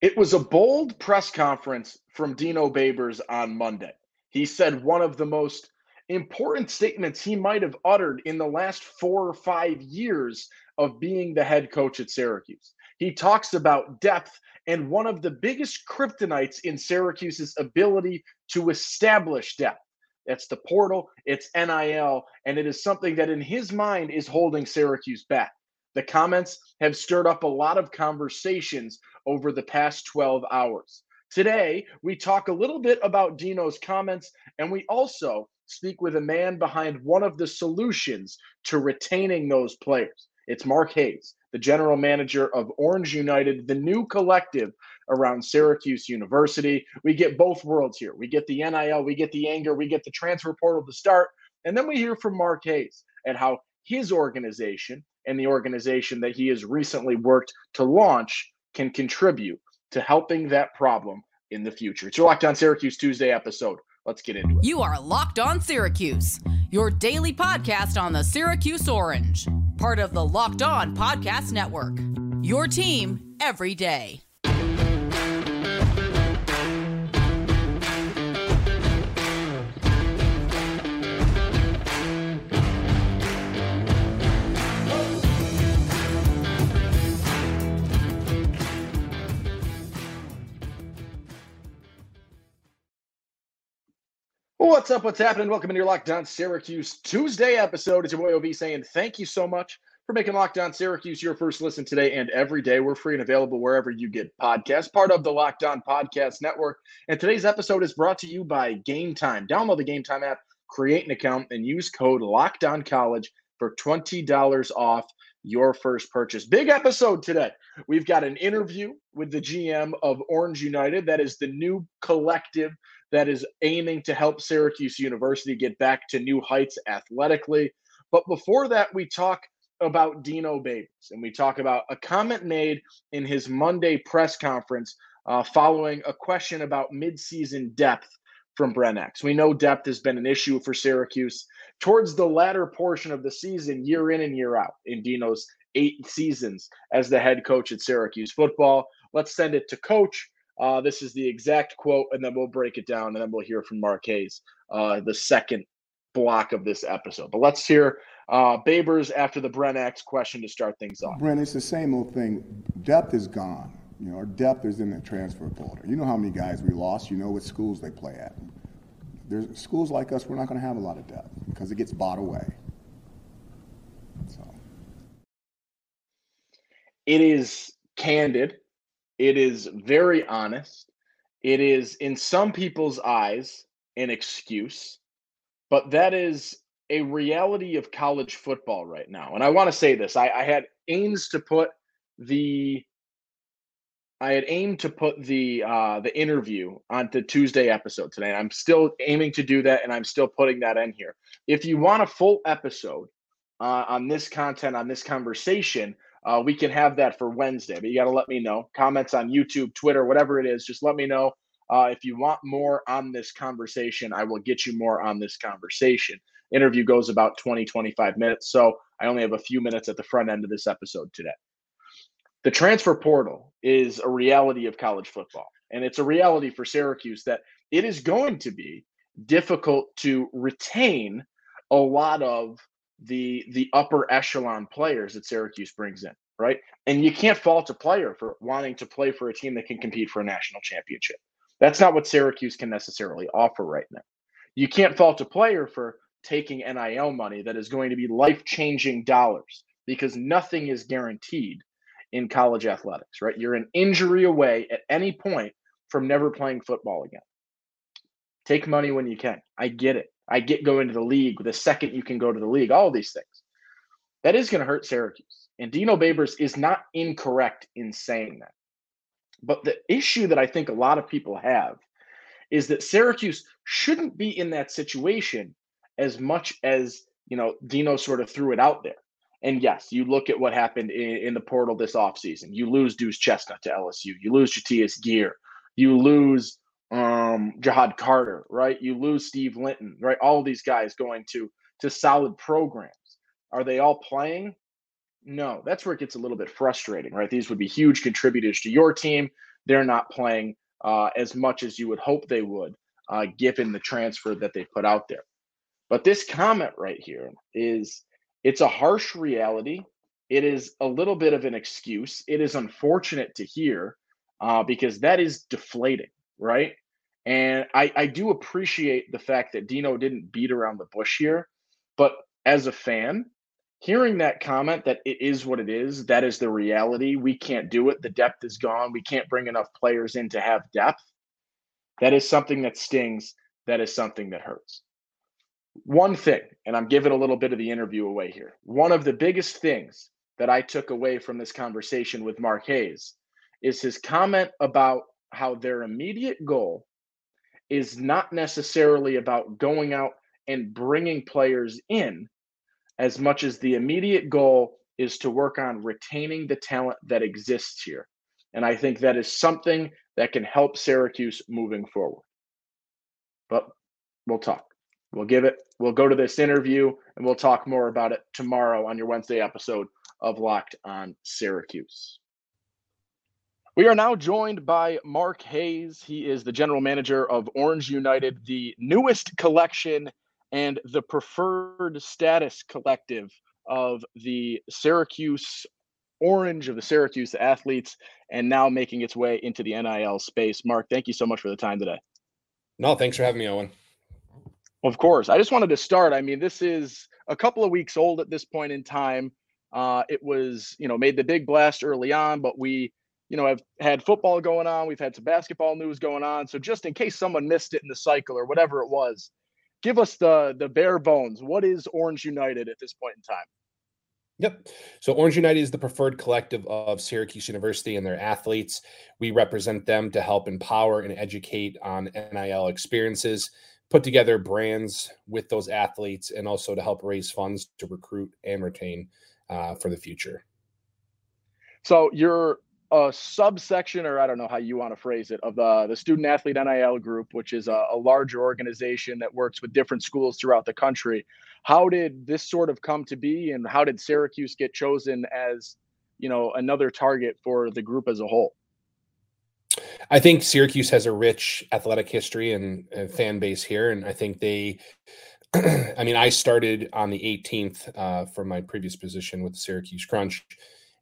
It was a bold press conference from Dino Babers on Monday. He said one of the most important statements he might have uttered in the last four or five years of being the head coach at Syracuse. He talks about depth and one of the biggest kryptonites in Syracuse's ability to establish depth. That's the portal, it's NIL, and it is something that in his mind is holding Syracuse back. The comments have stirred up a lot of conversations over the past 12 hours. Today, we talk a little bit about Dino's comments, and we also speak with a man behind one of the solutions to retaining those players. It's Mark Hayes, the general manager of Orange United, the new collective around Syracuse University. We get both worlds here. We get the NIL, we get the anger, we get the transfer portal to start. And then we hear from Mark Hayes and how his organization and the organization that he has recently worked to launch can contribute to helping that problem in the future. It's your Locked On Syracuse Tuesday episode. Let's get into it. You are Locked On Syracuse, your daily podcast on the Syracuse Orange, part of the Locked On Podcast Network. Your team every day. What's up? What's happening? Welcome to your Locked On Syracuse Tuesday episode. It's your boy OV saying thank you so much for making Locked On Syracuse your first listen today and every day. We're free and available wherever you get podcasts, part of the Locked On Podcast Network. And today's episode is brought to you by Game Time. Download the Game Time app, create an account, and use code Locked On College for $20 off your first purchase. Big episode today. We've got an interview with the GM of Orange United. That is the new collective that is aiming to help Syracuse University get back to new heights athletically. But before that, we talk about Dino Babers and we talk about a comment made in his Monday press conference uh, following a question about midseason depth from Brent Axe. We know depth has been an issue for Syracuse towards the latter portion of the season, year in and year out, in Dino's eight seasons as the head coach at Syracuse football. Let's send it to Coach uh, this is the exact quote, and then we'll break it down, and then we'll hear from Hayes, uh, the second block of this episode. But let's hear uh, Babers after the Brent Axe question to start things off. Brent, it's the same old thing. Depth is gone. You know, our depth is in the transfer portal. You know how many guys we lost. You know what schools they play at. There's schools like us. We're not going to have a lot of depth because it gets bought away. So. It is candid it is very honest. It is, in some people's eyes, an excuse, but that is a reality of college football right now. And I want to say this I, I had aims to put the I had aimed to put the uh, the interview on the Tuesday episode today. I'm still aiming to do that, and I'm still putting that in here. If you want a full episode uh, on this content, on this conversation, uh, we can have that for Wednesday, but you got to let me know. Comments on YouTube, Twitter, whatever it is, just let me know. Uh, if you want more on this conversation, I will get you more on this conversation. Interview goes about 20, 25 minutes. So I only have a few minutes at the front end of this episode today. The transfer portal is a reality of college football. And it's a reality for Syracuse that it is going to be difficult to retain a lot of the the upper echelon players that Syracuse brings in, right? And you can't fault a player for wanting to play for a team that can compete for a national championship. That's not what Syracuse can necessarily offer right now. You can't fault a player for taking NIL money that is going to be life-changing dollars because nothing is guaranteed in college athletics, right? You're an injury away at any point from never playing football again. Take money when you can. I get it. I get going to the league the second you can go to the league, all these things. That is going to hurt Syracuse. And Dino Babers is not incorrect in saying that. But the issue that I think a lot of people have is that Syracuse shouldn't be in that situation as much as, you know, Dino sort of threw it out there. And yes, you look at what happened in, in the portal this offseason. You lose Duce Chestnut to LSU. You lose Jatius Geer. You lose um, Ja'Had Carter, right? You lose Steve Linton, right? All these guys going to to solid programs. Are they all playing? No, that's where it gets a little bit frustrating, right? These would be huge contributors to your team. They're not playing uh, as much as you would hope they would, uh, given the transfer that they put out there. But this comment right here is it's a harsh reality. It is a little bit of an excuse. It is unfortunate to hear uh, because that is deflating, right? And I, I do appreciate the fact that Dino didn't beat around the bush here. But as a fan, hearing that comment that it is what it is, that is the reality. We can't do it. The depth is gone. We can't bring enough players in to have depth. That is something that stings. That is something that hurts. One thing, and I'm giving a little bit of the interview away here. One of the biggest things that I took away from this conversation with Mark Hayes is his comment about how their immediate goal is not necessarily about going out and bringing players in as much as the immediate goal is to work on retaining the talent that exists here. And I think that is something that can help Syracuse moving forward. But we'll talk. We'll give it, we'll go to this interview and we'll talk more about it tomorrow on your Wednesday episode of Locked on Syracuse. We are now joined by Mark Hayes. He is the general manager of Orange United, the newest collection and the preferred status collective of the Syracuse Orange of the Syracuse athletes, and now making its way into the NIL space. Mark, thank you so much for the time today. No, thanks for having me, Owen. Of course. I just wanted to start. I mean, this is a couple of weeks old at this point in time. Uh, it was, you know, made the big blast early on, but we you know, have had football going on. We've had some basketball news going on. So just in case someone missed it in the cycle or whatever it was, give us the the bare bones. What is Orange United at this point in time? Yep. So Orange United is the preferred collective of Syracuse University and their athletes. We represent them to help empower and educate on NIL experiences, put together brands with those athletes, and also to help raise funds to recruit and retain uh, for the future. So you're a subsection, or I don't know how you want to phrase it, of the, the student athlete NIL group, which is a, a, larger organization that works with different schools throughout the country. How did this sort of come to be, and how did Syracuse get chosen as, you know, another target for the group as a whole? I think Syracuse has a rich athletic history and, and fan base here, and I think they. I mean, I started on the 18th uh, from my previous position with the Syracuse Crunch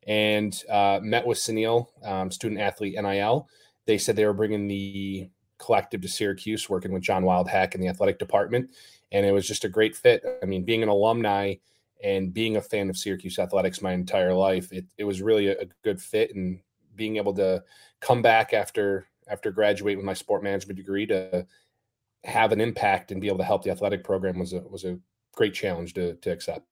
and uh, met with SANIL, um, student athlete NIL. They said they were bringing the collective to Syracuse, working with John Wildhack in the athletic department, and it was just a great fit. I mean, being an alumni and being a fan of Syracuse athletics my entire life, it, it was really a, a good fit, and being able to come back after after graduating with my sport management degree to have an impact and be able to help the athletic program was a was a great challenge to to accept.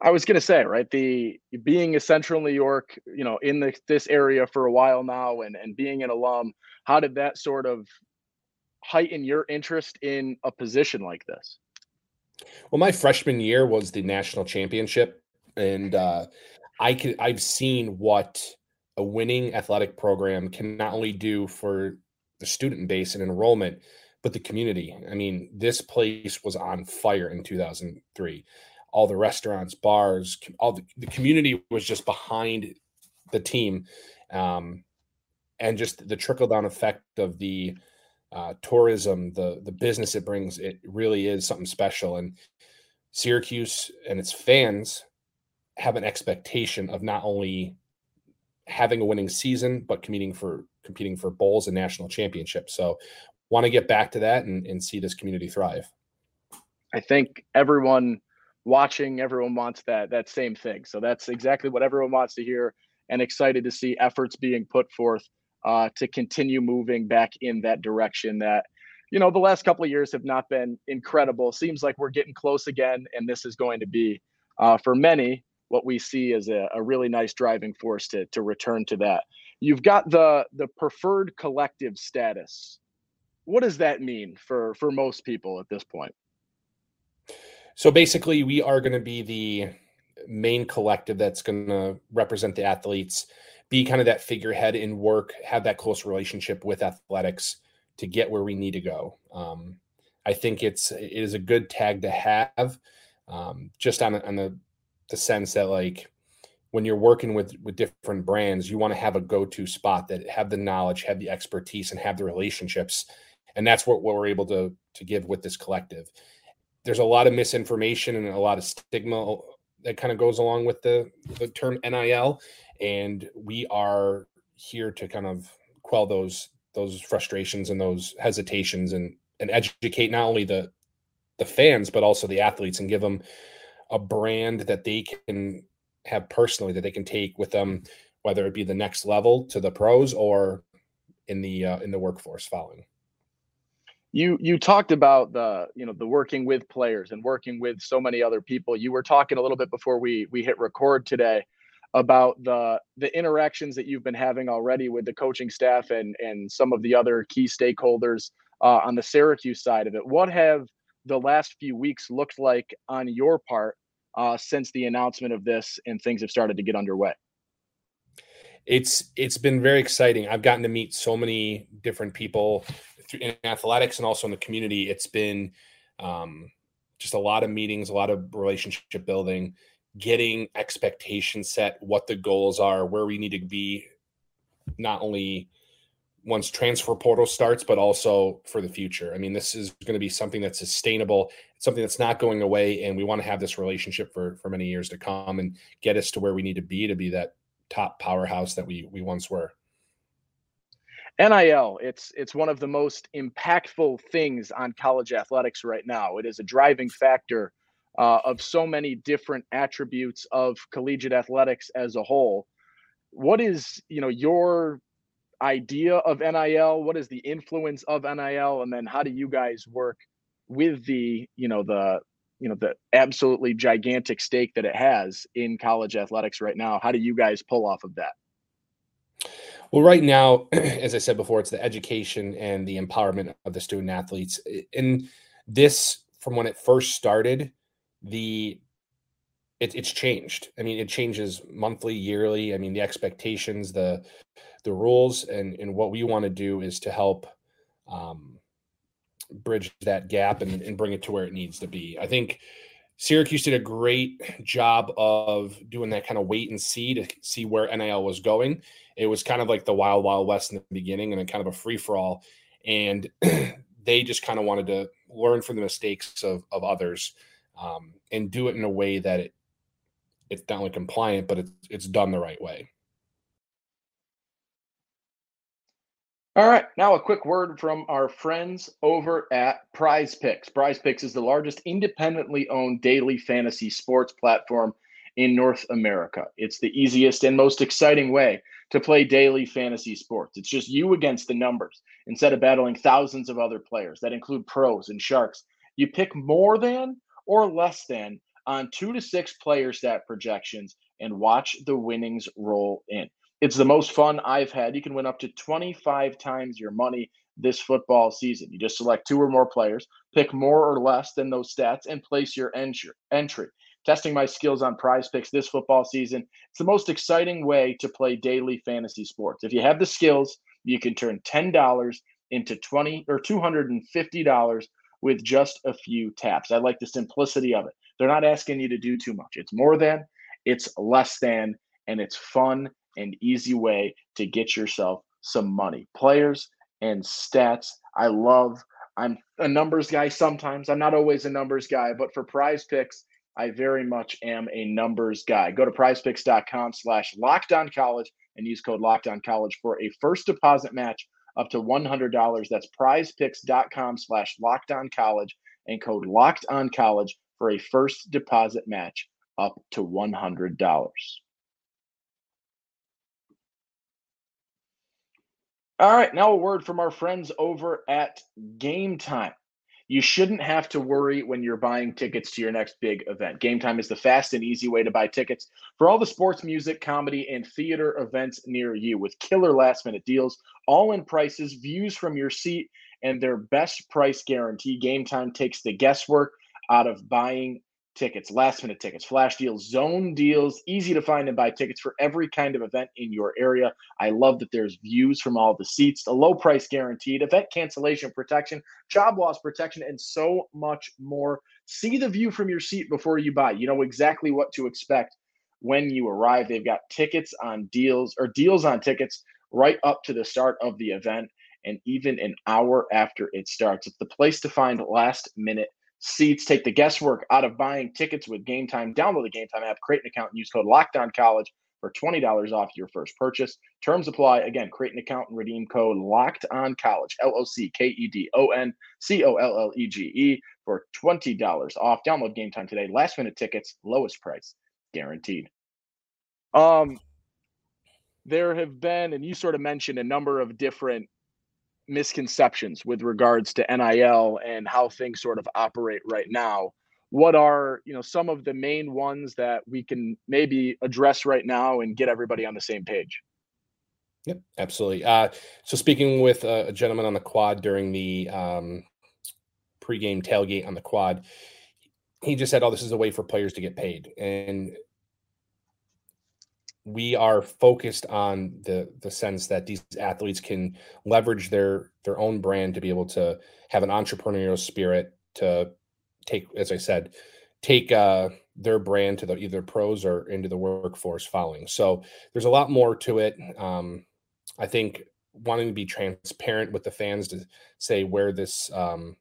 I was gonna say, right, the being a Central New York, you know, in the, this area for a while now, and and being an alum, how did that sort of heighten your interest in a position like this? Well, my freshman year was the national championship, and uh, I could I've seen what a winning athletic program can not only do for the student base and enrollment, but the community. I mean, this place was on fire in 2003 all the restaurants, bars, all the, the community was just behind the team. Um, and just the trickle down effect of the uh, tourism, the the business it brings, it really is something special. And Syracuse and its fans have an expectation of not only having a winning season, but competing for competing for bowls and national championships. So, want to get back to that and, and see this community thrive. I think everyone watching everyone wants that that same thing. So that's exactly what everyone wants to hear and excited to see efforts being put forth uh, to continue moving back in that direction that you know the last couple of years have not been incredible. Seems like we're getting close again and this is going to be uh, for many what we see as a, a really nice driving force to, to return to that. You've got the the preferred collective status. What does that mean for for most people at this point so basically, we are going to be the main collective that's going to represent the athletes, be kind of that figurehead in work, have that close relationship with athletics to get where we need to go. Um, I think it's it is a good tag to have, um, just on on the the sense that like when you're working with with different brands, you want to have a go-to spot that have the knowledge, have the expertise, and have the relationships. And that's what, what we're able to to give with this collective. There's a lot of misinformation and a lot of stigma that kind of goes along with the the term NIL, and we are here to kind of quell those those frustrations and those hesitations and and educate not only the the fans but also the athletes and give them a brand that they can have personally that they can take with them, whether it be the next level to the pros or in the uh, in the workforce following. You you talked about the you know the working with players and working with so many other people. You were talking a little bit before we we hit record today about the the interactions that you've been having already with the coaching staff and and some of the other key stakeholders uh, on the Syracuse side of it. What have the last few weeks looked like on your part uh, since the announcement of this and things have started to get underway? It's it's been very exciting. I've gotten to meet so many different people in athletics and also in the community. It's been um, just a lot of meetings, a lot of relationship building, getting expectations set, what the goals are, where we need to be, not only once transfer portal starts, but also for the future. I mean, this is going to be something that's sustainable, something that's not going away, and we want to have this relationship for for many years to come and get us to where we need to be to be that top powerhouse that we we once were. NIL, it's it's one of the most impactful things on college athletics right now. It is a driving factor uh, of so many different attributes of collegiate athletics as a whole. What is you know your idea of NIL? What is the influence of NIL? And then how do you guys work with the, you know, the, you know, the absolutely gigantic stake that it has in college athletics right now? How do you guys pull off of that? Well, right now, as I said before, it's the education and the empowerment of the student athletes. And this, from when it first started, the it, it's changed. I mean, it changes monthly, yearly. I mean, the expectations, the the rules, and and what we want to do is to help um, bridge that gap and, and bring it to where it needs to be. I think Syracuse did a great job of doing that kind of wait and see to see where NIL was going. It was kind of like the wild, wild west in the beginning, and then kind of a free for all. And they just kind of wanted to learn from the mistakes of of others um, and do it in a way that it it's not only compliant, but it's it's done the right way. All right, now a quick word from our friends over at Prize Picks. Prize Picks is the largest independently owned daily fantasy sports platform in North America. It's the easiest and most exciting way to play daily fantasy sports. It's just you against the numbers instead of battling thousands of other players that include pros and sharks. You pick more than or less than on two to six player stat projections and watch the winnings roll in. It's the most fun I've had. You can win up to 25 times your money this football season. You just select two or more players, pick more or less than those stats, and place your entry. Testing my skills on prize picks this football season. It's the most exciting way to play daily fantasy sports. If you have the skills, you can turn $10 into 20 or $250 with just a few taps. I like the simplicity of it. They're not asking you to do too much. It's more than, it's less than, and it's fun and easy way to get yourself some money. Players and stats. I love. I'm a numbers guy sometimes. I'm not always a numbers guy, but for prize picks, I very much am a numbers guy. Go to prizepicks.com slash locked on college and use code locked on college for a first deposit match up to $100. That's prizepicks.com slash locked on college and code locked on college for a first deposit match up to $100. All right, now a word from our friends over at Game Time. You shouldn't have to worry when you're buying tickets to your next big event. Game Time is the fast and easy way to buy tickets for all the sports, music, comedy, and theater events near you with killer last minute deals, all in prices, views from your seat, and their best price guarantee. Game Time takes the guesswork out of buying tickets, last minute tickets, flash deals, zone deals, easy to find and buy tickets for every kind of event in your area. I love that there's views from all the seats, a low price guaranteed, event cancellation protection, job loss protection, and so much more. See the view from your seat before you buy. You know exactly what to expect when you arrive. They've got tickets on deals or deals on tickets right up to the start of the event and even an hour after it starts. It's the place to find last minute seats. Take the guesswork out of buying tickets with Game Time. Download the Game Time app, create an account, and use code Locked On College for $20 off your first purchase. Terms apply. Again, create an account and redeem code Locked On College, L O C K E D O N C O L L E G E for $20 off. Download Game Time today. Last minute tickets, lowest price guaranteed. Um, there have been, and you sort of mentioned a number of different misconceptions with regards to NIL and how things sort of operate right now. What are, you know, some of the main ones that we can maybe address right now and get everybody on the same page? Yep, absolutely. Uh, so speaking with a, a, gentleman on the quad during the um, pregame tailgate on the quad, he just said, "Oh, this is a way for players to get paid," and we are focused on the the sense that these athletes can leverage their their own brand to be able to have an entrepreneurial spirit to take as i said take uh, their brand to the either pros or into the workforce following. So there's a lot more to it. Um, i think wanting to be transparent with the fans to say where this um,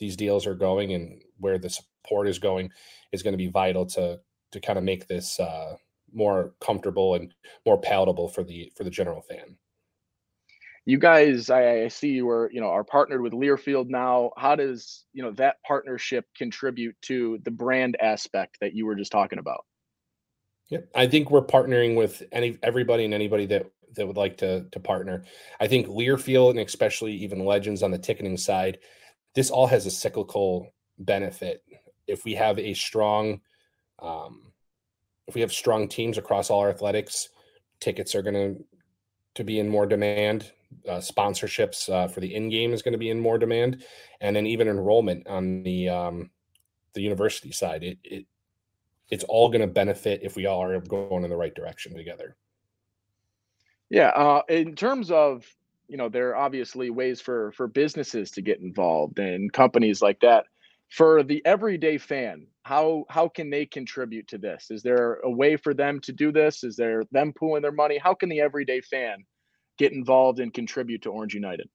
these deals are going and where the support is going is going to be vital to to kind of make this uh, more comfortable and more palatable for the for the general fan. You guys, I, I see you are you know are partnered with Learfield now. How does you know that partnership contribute to the brand aspect that you were just talking about? Yeah, I think we're partnering with any everybody and anybody that that would like to to partner. I think Learfield and especially even Legends on the ticketing side, this all has a cyclical benefit. If we have a strong um, if we have strong teams across all our athletics, tickets are going to to be in more demand. Uh, sponsorships uh, for the in game is going to be in more demand, and then even enrollment on the um, the university side. It, it it's all going to benefit if we all are going in the right direction together. Yeah, uh, in terms of you know, there are obviously ways for for businesses to get involved and companies like that for the everyday fan how how can they contribute to this is there a way for them to do this is there them pooling their money how can the everyday fan get involved and contribute to orange united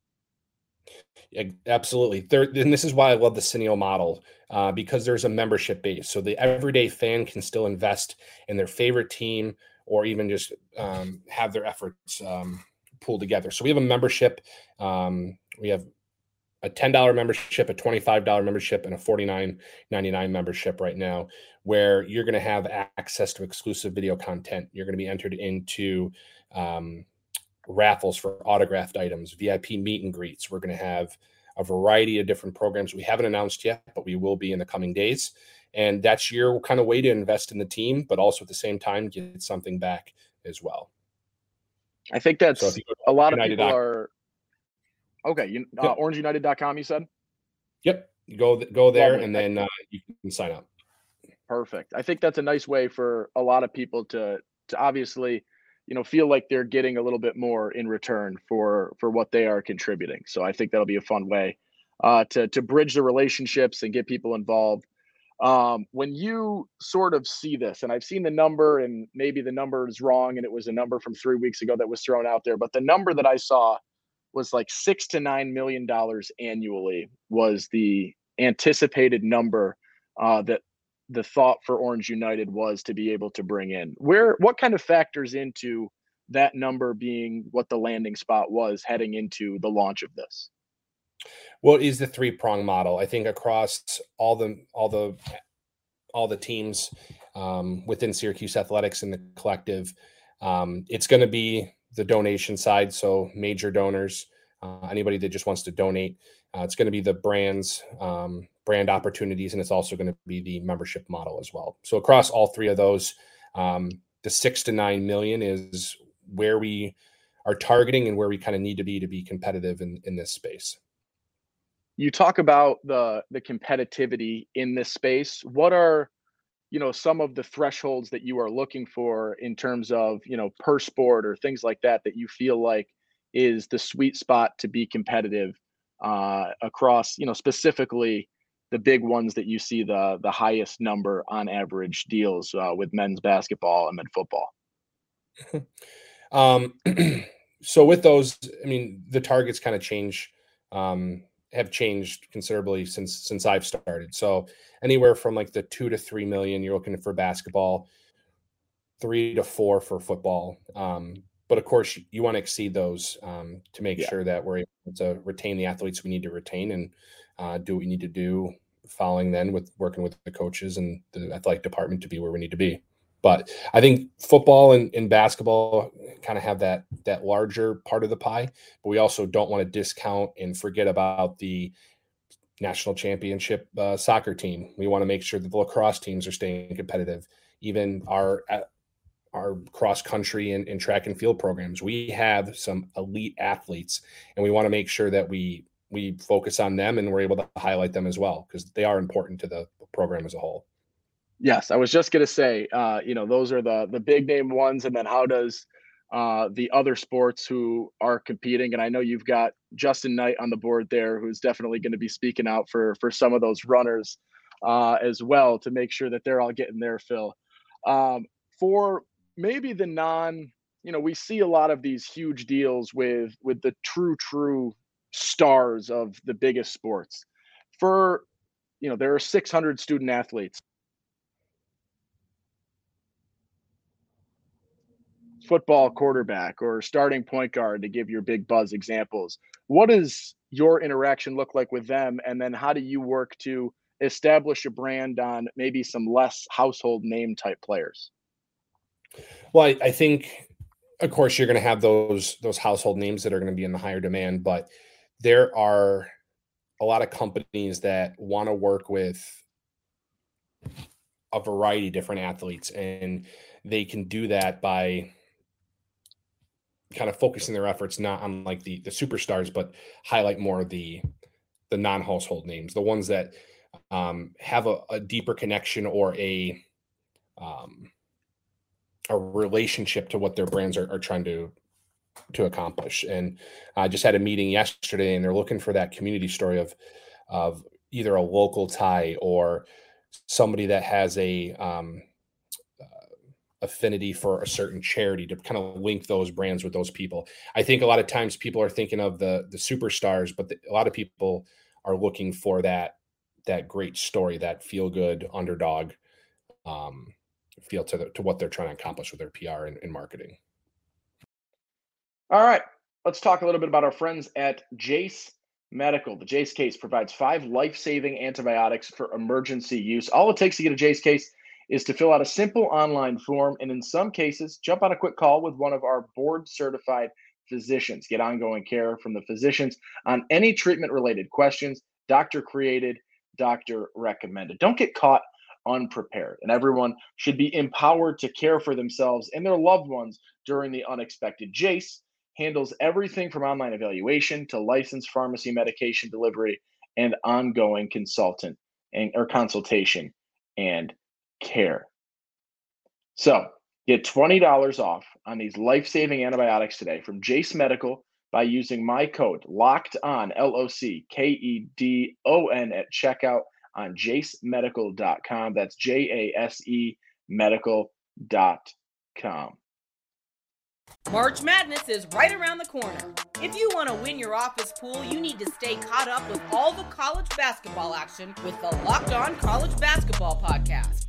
yeah, absolutely. There, and this is why I love the SANIL model uh, because there's a membership base, so the everyday fan can still invest in their favorite team or even just um, have their efforts um, pulled together. So we have a membership. Um, we have a $10 membership, a $25 membership, and a $49.99 membership right now, where you're going to have access to exclusive video content. You're going to be entered into um, raffles for autographed items, VIP meet and greets. We're going to have a variety of different programs we haven't announced yet, but we will be in the coming days. And that's your kind of way to invest in the team, but also at the same time get something back as well. I think that's so a lot of people are Okay, you, uh, yep. orangeunited.com, you said? Yep. Go go there and then uh, you can sign up. Perfect. I think that's a nice way for a lot of people to to obviously, you know, feel like they're getting a little bit more in return for for what they are contributing. So I think that'll be a fun way uh, to to bridge the relationships and get people involved. Um, when you sort of see this, and I've seen the number, and maybe the number is wrong, and it was a number from three weeks ago that was thrown out there, but the number that I saw was like six to nine million dollars annually was the anticipated number uh, that the thought for Orange United was to be able to bring in. Where what kind of factors into that number being what the landing spot was heading into the launch of this? Well, it is the three prong model. I think across all the all the all the teams um, within Syracuse Athletics and the collective, um, it's going to be the donation side. So major donors, uh, anybody that just wants to donate. Uh, it's going to be the brands, um, brand opportunities, and it's also going to be the membership model as well. So across all three of those, um, the six to nine million is where we are targeting and where we kind of need to be to be competitive in, in this space. You talk about the the competitivity in this space. What are you know some of the thresholds that you are looking for in terms of you know per sport or things like that that you feel like is the sweet spot to be competitive uh, across you know specifically the big ones that you see the the highest number on average deals uh, with men's basketball and men's football? um, so with those, I mean, the targets kind of change, um, have changed considerably since since I've started. So anywhere from like the two to three million, you're looking for basketball, three to four for football. Um, but of course, you want to exceed those um, to make yeah. sure that we're able to retain the athletes we need to retain and uh, do what we need to do. Following then with working with the coaches and the athletic department to be where we need to be. But I think football and, and basketball kind of have that that larger part of the pie. But we also don't want to discount and forget about the national championship uh, soccer team. We want to make sure that the lacrosse teams are staying competitive. Even our uh, our cross country and, and track and field programs, we have some elite athletes, and we want to make sure that we we focus on them and we're able to highlight them as well because they are important to the program as a whole. Yes, I was just going to say, uh, you know, those are the the big name ones, and then how does uh, the other sports who are competing? And I know you've got Justin Knight on the board there, who's definitely going to be speaking out for for some of those runners uh, as well to make sure that they're all getting their fill. Um, for maybe the non, you know, we see a lot of these huge deals with with the true true stars of the biggest sports. For you know, there are 600 student athletes football quarterback or starting point guard to give your big buzz examples. What does your interaction look like with them? And then how do you work to establish a brand on maybe some less household name type players? Well, I, I think, of course, you're going to have those those household names that are going to be in the higher demand, but there are a lot of companies that want to work with a variety of different athletes and they can do that by kind of focusing their efforts not on like the the superstars, but highlight more the the non-household names, the ones that um, have a, a, deeper connection or a um, a relationship to what their brands are, are trying to to accomplish. And I just had a meeting yesterday, and they're looking for that community story of of either a local tie or somebody that has a um, affinity for a certain charity to kind of link those brands with those people. I think a lot of times people are thinking of the the superstars, but the, a lot of people are looking for that that great story, that feel good underdog um, feel to the, to what they're trying to accomplish with their PR and, and marketing. All right, let's talk a little bit about our friends at Jase Medical. The Jase case provides five life saving antibiotics for emergency use. All it takes to get a Jase case is to fill out a simple online form and in some cases jump on a quick call with one of our board certified physicians. Get ongoing care from the physicians on any treatment related questions doctor created doctor recommended. Don't get caught unprepared and everyone should be empowered to care for themselves and their loved ones during the unexpected. Jase handles everything from online evaluation to licensed pharmacy medication delivery and ongoing consultant and or consultation and care. So get $20 off on these life saving antibiotics today from Jase Medical by using my code locked on L O C K E D O N at checkout on jasemedical.com. That's J A S E medical.com. March Madness is right around the corner. If you want to win your office pool, you need to stay caught up with all the college basketball action with the Locked On College Basketball Podcast.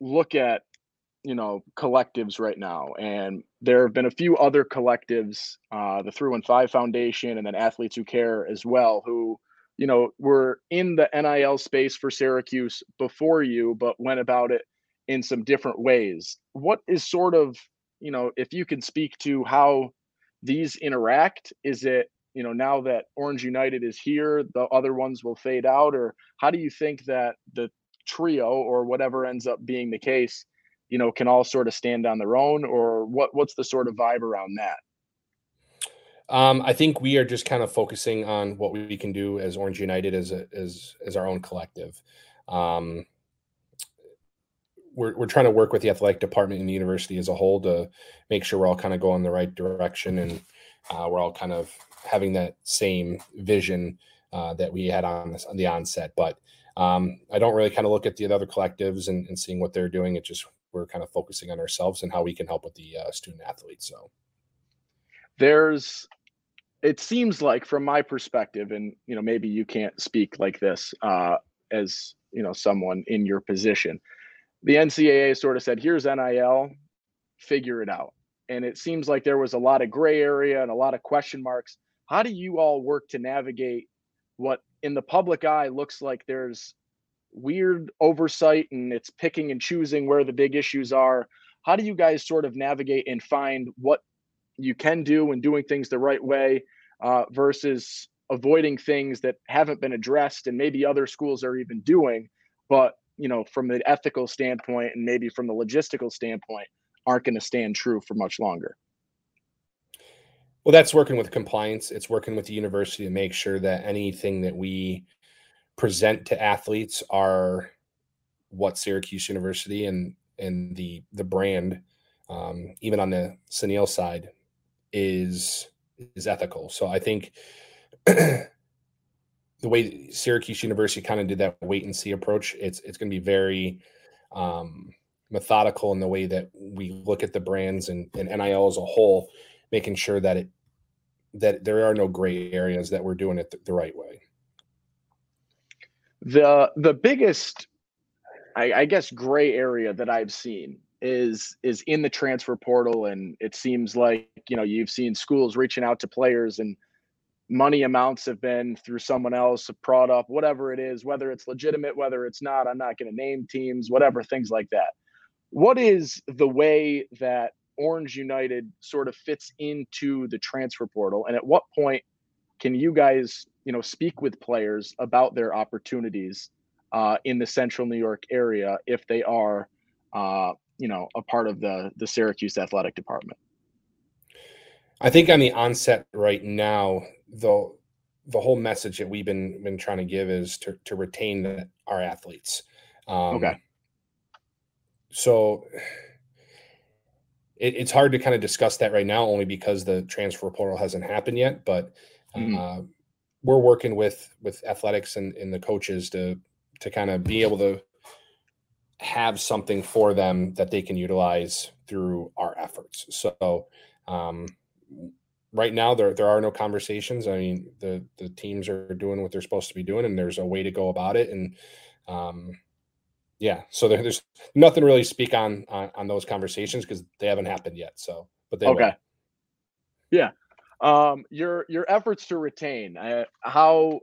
look at you know collectives right now and there have been a few other collectives uh, the through and five foundation and then athletes who care as well who you know were in the nil space for syracuse before you but went about it in some different ways what is sort of you know if you can speak to how these interact is it you know, now that Orange United is here, the other ones will fade out? Or how do you think that the trio or whatever ends up being the case, you know, can all sort of stand on their own? Or what what's the sort of vibe around that? Um, I think we are just kind of focusing on what we can do as Orange United as a, as as our own collective. Um, we're we're trying to work with the athletic department and the university as a whole to make sure we're all kind of going the right direction and uh, we're all kind of having that same vision uh, that we had on, this, on the onset. But um, I don't really kind of look at the other collectives and, and, seeing what they're doing. It just we're kind of focusing on ourselves and how we can help with the uh, student athletes. So there's it seems like from my perspective and you know maybe you can't speak like this uh, as you know someone in your position the ncaa sort of said here's nil figure it out and it seems like there was a lot of gray area and a lot of question marks how do you all work to navigate what in the public eye looks like there's weird oversight and it's picking and choosing where the big issues are. How do you guys sort of navigate and find what you can do when doing things the right way uh, versus avoiding things that haven't been addressed and maybe other schools are even doing but you know from the ethical standpoint and maybe from the logistical standpoint aren't going to stand true for much longer well that's working with compliance it's working with the university to make sure that anything that we present to athletes are what syracuse university and and the the brand um, even on the SANIL side is is ethical. So I think the way Syracuse University kind of did that wait and see approach, it's it's going to be very um, methodical in the way that we look at the brands and, and NIL as a whole, making sure that it that there are no gray areas that we're doing it the, the right way. The the biggest, I, I guess, gray area that I've seen is is in the transfer portal and it seems like you know you've seen schools reaching out to players and money amounts have been through someone else a product whatever it is whether it's legitimate whether it's not i'm not going to name teams whatever things like that what is the way that orange united sort of fits into the transfer portal and at what point can you guys you know speak with players about their opportunities uh, in the central new york area if they are uh, you know a part of the the Syracuse athletic department. I think on the onset right now, the the whole message that we've been been trying to give is to to retain the, our athletes. Um, okay. So it, it's hard to kind of discuss that right now, only because the transfer portal hasn't happened yet. But mm-hmm. uh, we're working with with athletics and, and the coaches to to kind of be able to have something for them that they can utilize through our efforts. So um, right now there there are no conversations. I mean the the teams are doing what they're supposed to be doing, and there's a way to go about it. And um, yeah, so there, there's nothing really to speak on on, on those conversations because they haven't happened yet. So, but they okay, will. yeah. Um, your your efforts to retain uh, how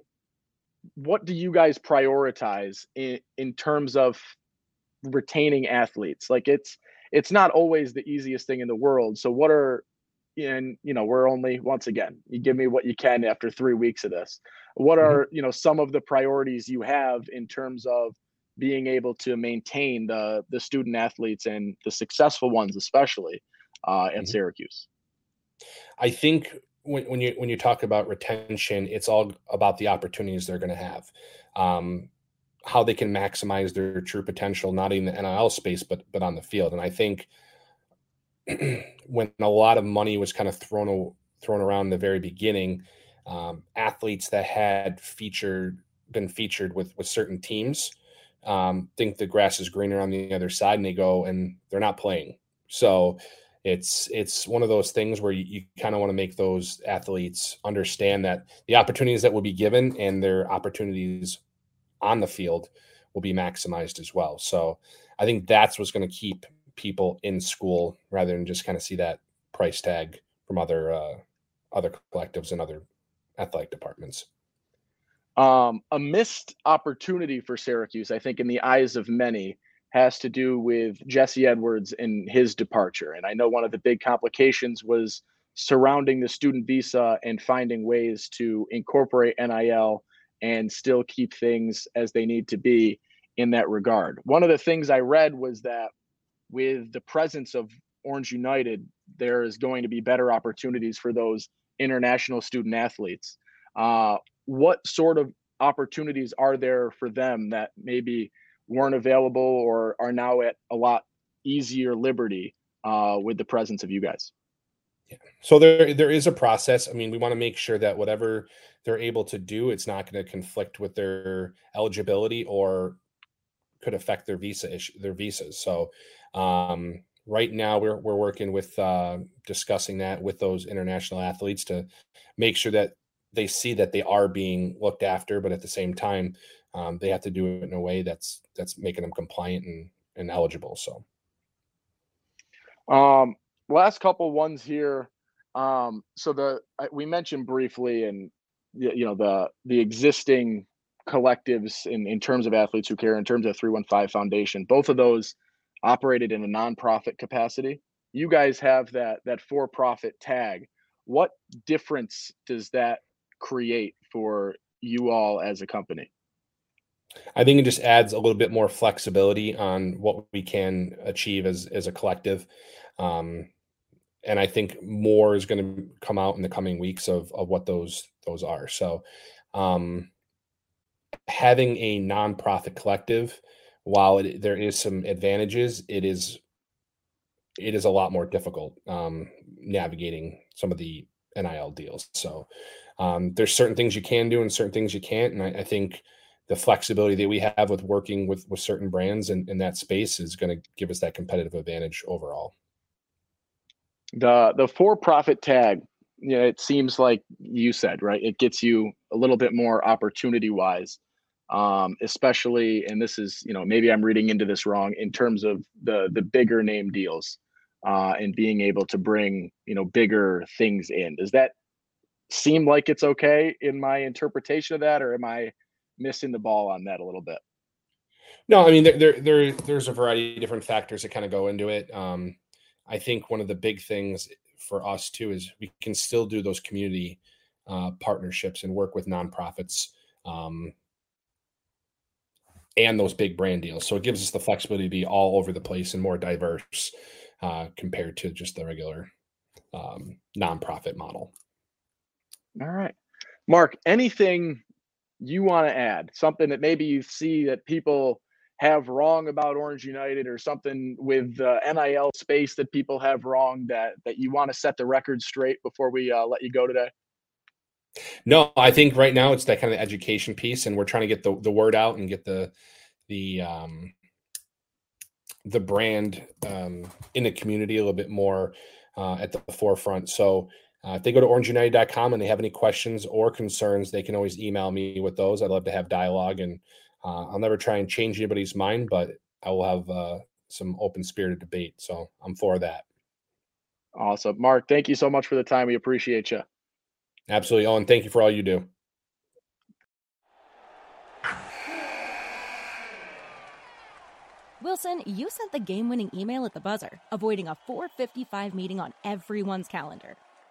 what do you guys prioritize in in terms of retaining athletes. Like it's it's not always the easiest thing in the world. So what are and you know we're only once again you give me what you can after three weeks of this what mm-hmm. are you know some of the priorities you have in terms of being able to maintain the the student athletes and the successful ones especially uh, at mm-hmm. syracuse i think when, when you when you talk about retention it's all about the opportunities they're going to have um, how they can maximize their true potential, not in the NIL space, but but on the field. And I think when a lot of money was kind of thrown thrown around in the very beginning, um, athletes that had featured been featured with with certain teams um, think the grass is greener on the other side, and they go and they're not playing. So it's it's one of those things where you, you kind of want to make those athletes understand that the opportunities that will be given and their opportunities on the field will be maximized as well. So I think that's what's going to keep people in school rather than just kind of see that price tag from other uh, other collectives and other athletic departments. Um, a missed opportunity for Syracuse, I think, in the eyes of many, has to do with Jesse Edwards and his departure. And I know one of the big complications was surrounding the student visa and finding ways to incorporate NIL and still keep things as they need to be in that regard. One of the things I read was that with the presence of Orange United, there is going to be better opportunities for those international student athletes. Uh, what sort of opportunities are there for them that maybe weren't available or are now at a lot easier liberty uh, with the presence of you guys? Yeah. So there there is a process. I mean, we want to make sure that whatever they're able to do, it's not going to conflict with their eligibility or could affect their visa issue, their visas. So um, right now we're we're working with uh, discussing that with those international athletes to make sure that they see that they are being looked after, but at the same time, um, they have to do it in a way that's that's making them compliant and, and eligible. So, um, last couple ones here. Um, so the we mentioned briefly, and you know the the existing collectives in in terms of athletes who care, in terms of three one five Foundation, both of those operated in a nonprofit capacity. You guys have that that for profit tag. What difference does that create for you all as a company? I think it just adds a little bit more flexibility on what we can achieve as as a collective. Um, and I think more is going to come out in the coming weeks of of what those those are. So, um, having a nonprofit collective, while it, there is some advantages, it is it is a lot more difficult um, navigating some of the NIL deals. So, um, there's certain things you can do and certain things you can't, and I, I think the flexibility that we have with working with with certain brands in, in that space is going to give us that competitive advantage overall. The the for profit tag, you know, it seems like you said right. It gets you a little bit more opportunity wise, um, especially and this is you know maybe I'm reading into this wrong in terms of the the bigger name deals uh, and being able to bring you know bigger things in. Does that seem like it's okay in my interpretation of that, or am I missing the ball on that a little bit? No, I mean there, there, there there's a variety of different factors that kind of go into it. Um, I think one of the big things for us too is we can still do those community uh, partnerships and work with nonprofits um, and those big brand deals. So it gives us the flexibility to be all over the place and more diverse uh, compared to just the regular um, nonprofit model. All right. Mark, anything you want to add? Something that maybe you see that people have wrong about Orange United or something with the NIL space that people have wrong that that you want to set the record straight before we uh, let you go today? No, I think right now it's that kind of education piece, and we're trying to get the, the word out and get the the um, the brand um, in the community a little bit more uh, at the forefront. So uh, if they go to orangeunited.com and they have any questions or concerns, they can always email me with those. I'd love to have dialogue, and uh, I'll never try and change anybody's mind, but I will have uh, some open spirited debate. So I'm for that. Awesome. Mark, thank you so much for the time. We appreciate you. Absolutely. Owen, thank you for all you do. Wilson, you sent the game winning email at the buzzer, avoiding a 455 meeting on everyone's calendar.